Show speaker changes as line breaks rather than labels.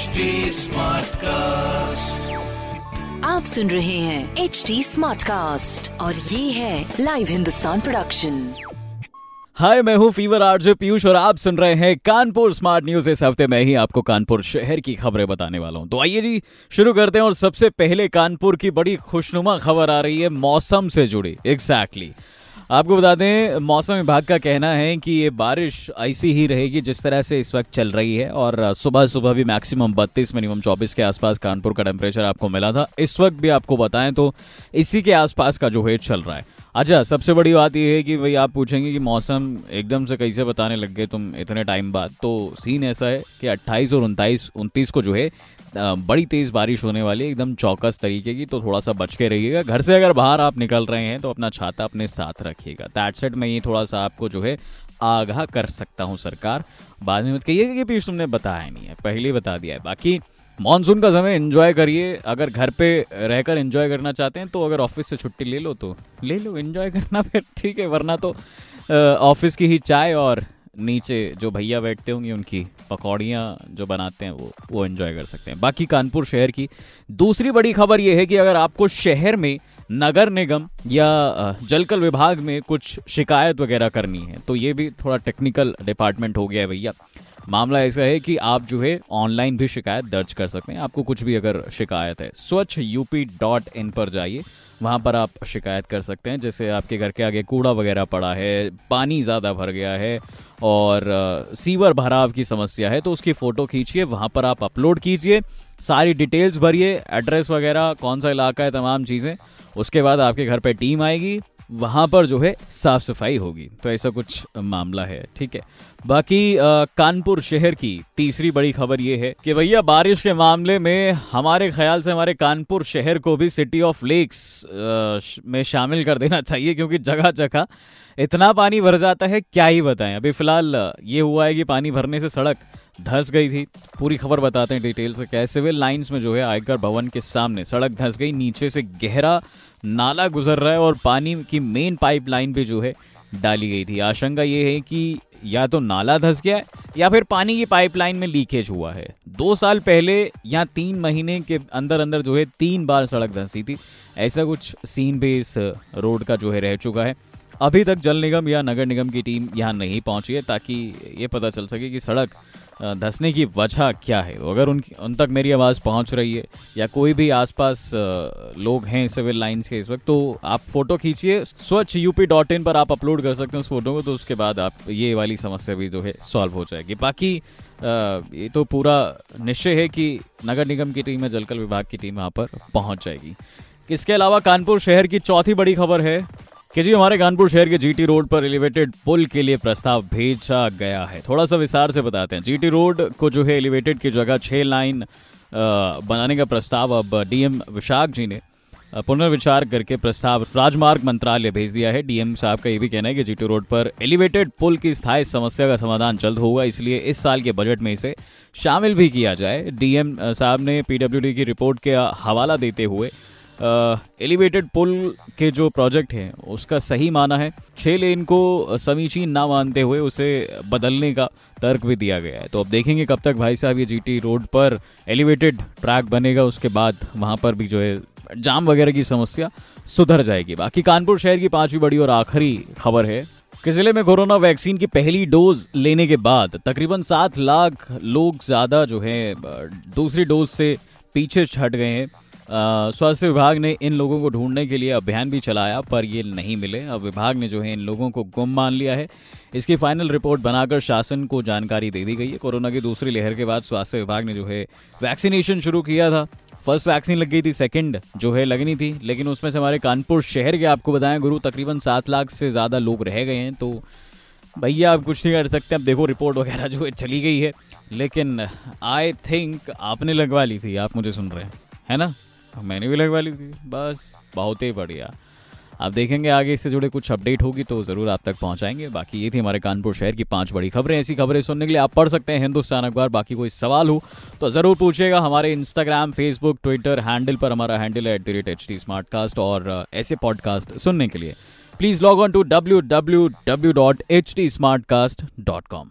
HD Smartcast.
आप सुन रहे हैं एच डी स्मार्ट कास्ट और ये है लाइव हिंदुस्तान प्रोडक्शन
हाय मैं हूँ फीवर आरजे पीयूष और आप सुन रहे हैं कानपुर स्मार्ट न्यूज़ इस हफ़्ते मैं ही आपको कानपुर शहर की खबरें बताने वाला हूँ तो आइए जी शुरू करते हैं और सबसे पहले कानपुर की बड़ी खुशनुमा खबर आ रही है मौसम से जुड़ी एग्जैक्टली exactly. आपको बता दें, मौसम विभाग का कहना है कि ये बारिश ऐसी ही रहेगी जिस तरह से इस वक्त चल रही है और सुबह सुबह भी मैक्सिमम 32 मिनिमम 24 के आसपास कानपुर का टेम्परेचर आपको मिला था। इस वक्त भी आपको बताएँ तो इसी के आसपास का जो है चल रहा है। अच्छा सबसे बड़ी बात यह है कि भाई आप पूछेंगे कि मौसम एकदम से कैसे बताने लग गए तुम इतने टाइम बाद? तो सीन ऐसा है कि 28 और उनताईस, उनतीस को जो है बड़ी तेज़ बारिश होने वाली है, एकदम चौकस तरीके की तो थोड़ा सा बच के रहिएगा। घर से अगर बाहर आप निकल रहे हैं तो अपना छाता अपने साथ रखिएगा। दैट सेट मैं ये थोड़ा सा आपको जो है, आगाह कर सकता हूँ सरकार। बाद में मत कहिएगा कि पीछे तुमने बताया नहीं है, पहले ही बता दिया है। बाकी मानसून का समय एंजॉय करिए। अगर घर पे रहकर एंजॉय करना चाहते हैं तो अगर ऑफ़िस से छुट्टी ले लो तो। ले लो एंजॉय करना फिर, ठीक है, वरना तो ऑफ़िस की ही चाय और नीचे जो भैया बैठते होंगे, उनकी पकौड़ियाँ जो बनाते हैं, वो वो एंजॉय कर सकते हैं। बाकी कानपुर शहर की दूसरी बड़ी खबर ये है कि अगर आपको शहर में नगर निगम या जलकल विभाग में कुछ शिकायत वगैरह करनी है तो ये भी थोड़ा टेक्निकल डिपार्टमेंट हो गया है भैया। मामला ऐसा है कि आप जो है ऑनलाइन भी शिकायत दर्ज कर सकते हैं। आपको कुछ भी अगर शिकायत है, स्वच्छ यूपी डॉट इन पर जाइए। वहाँ पर आप शिकायत कर सकते हैं। जैसे आपके घर के आगे कूड़ा वगैरह पड़ा है, पानी ज़्यादा भर गया है और सीवर भराव की समस्या है तो उसकी फ़ोटो खींचिए, वहाँ पर आप अपलोड कीजिए, सारी डिटेल्स भरिए एड्रेस वगैरह, कौन सा इलाका है, तमाम चीज़ें, उसके बाद आपके घर पे टीम आएगी। वहाँ पर जो है साफ़ सफ़ाई होगी। तो ऐसा कुछ मामला है ठीक है। बाकी आ, कानपुर शहर की तीसरी बड़ी खबर यह है कि भैया बारिश के मामले में हमारे ख्याल से हमारे कानपुर शहर को भी सिटी ऑफ़ लेक्स में शामिल कर देना चाहिए क्योंकि जगह जगह इतना पानी भर जाता है क्या ही बताएँ। अभी फ़िलहाल ये हुआ है कि पानी भरने से सड़क धस गई थी। पूरी खबर बताते हैं डिटेल से। क्या सिविल लाइंस में जो है आयकर भवन के सामने सड़क धस गई नीचे से गहरा नाला गुजर रहा है और पानी की मेन पाइपलाइन भी जो है, डाली गई थी। आशंका ये है कि या तो नाला धस गया या फिर पानी की पाइपलाइन में लीकेज हुआ है। दो साल पहले या तीन महीने के अंदर अंदर जो है, तीन बार सड़क धंसी थी। ऐसा कुछ सीन भी इस रोड का जो है रह चुका है। अभी तक जल निगम या नगर निगम की टीम यहाँ नहीं पहुँची है ताकि ये पता चल सके कि सड़क धसने की वजह क्या है। अगर उन उन तक मेरी आवाज़ पहुँच रही है या कोई भी आसपास लोग हैं सिविल लाइंस के इस वक्त तो आप फ़ोटो खींचिए, स्वच्छ यूपी डॉट इन पर आप अपलोड कर सकते हैं उस फ़ोटो को तो उसके बाद आप, ये वाली समस्या भी जो है सॉल्व हो जाएगी। बाकी ये तो पूरा निश्चय है कि नगर निगम की टीम या जलकल विभाग की टीम वहाँ पर पहुँच जाएगी। इसके अलावा कानपुर शहर की चौथी बड़ी खबर है कि जी, हमारे कानपुर शहर के जीटी रोड पर एलिवेटेड पुल के लिए प्रस्ताव भेजा गया है। थोड़ा सा विस्तार से बताते हैं। जीटी रोड को जो है एलिवेटेड की जगह छह लाइन बनाने का प्रस्ताव अब डीएम विशाख जी ने पुनर्विचार करके प्रस्ताव राजमार्ग मंत्रालय भेज दिया है। डीएम साहब का ये भी कहना है कि जीटी रोड पर एलिवेटेड पुल की स्थायी समस्या का समाधान जल्द होगा, इसलिए इस साल के बजट में इसे शामिल भी किया जाए। डीएम साहब ने पीडब्ल्यूडी की रिपोर्ट के हवाला देते हुए एलिवेटेड पुल के जो प्रोजेक्ट है, उसका सही माना है। छः लेन को समीचीन ना मानते हुए उसे बदलने का तर्क भी दिया गया है। तो अब देखेंगे कब तक भाई साहब ये जीटी रोड पर एलिवेटेड ट्रैक बनेगा। उसके बाद वहाँ पर भी जो है जाम वगैरह की समस्या सुधर जाएगी। बाकी कानपुर शहर की पांचवी बड़ी और आखिरी खबर है कि ज़िले में कोरोना वैक्सीन की पहली डोज लेने के बाद तकरीबन सात लाख लोग ज़्यादा जो है दूसरी डोज से पीछे छट गए हैं। स्वास्थ्य विभाग ने इन लोगों को ढूँढने के लिए अभियान भी चलाया, पर ये नहीं मिले। अब विभाग ने जो है इन लोगों को गुम मान लिया है। इसकी फाइनल रिपोर्ट बनाकर शासन को जानकारी दे दी गई है। कोरोना की दूसरी लहर के बाद स्वास्थ्य विभाग ने जो है वैक्सीनेशन शुरू किया था। फ़र्स्ट वैक्सीन लग गई थी सेकंड जो है लगनी थी। लेकिन उसमें से हमारे कानपुर शहर के आपको बताएँ, गुरु, तकरीबन सात लाख से ज़्यादा लोग रह गए हैं। तो भैया, आप कुछ नहीं कर सकते। अब देखो रिपोर्ट वगैरह जो है चली गई है। लेकिन आई थिंक आपने लगवा ली थी। आप मुझे सुन रहे हैं, है ना? मैंने भी लगवा ली थी। बस, बहुत ही बढ़िया। आप देखेंगे आगे इससे जुड़े कुछ अपडेट होगी तो ज़रूर आप तक पहुंचाएँगे। बाकी ये थी हमारे कानपुर शहर की पाँच बड़ी खबरें। ऐसी खबरें सुनने के लिए आप पढ़ सकते हैं हिंदुस्तान अखबार। बाकी कोई सवाल हो तो ज़रूर पूछिएगा हमारे इंस्टाग्राम फेसबुक ट्विटर हैंडल पर। हमारा हैंडल है at the rate H T और ऐसे पॉडकास्ट सुनने के लिए। Please log on to W W W dot H T smartcast dot com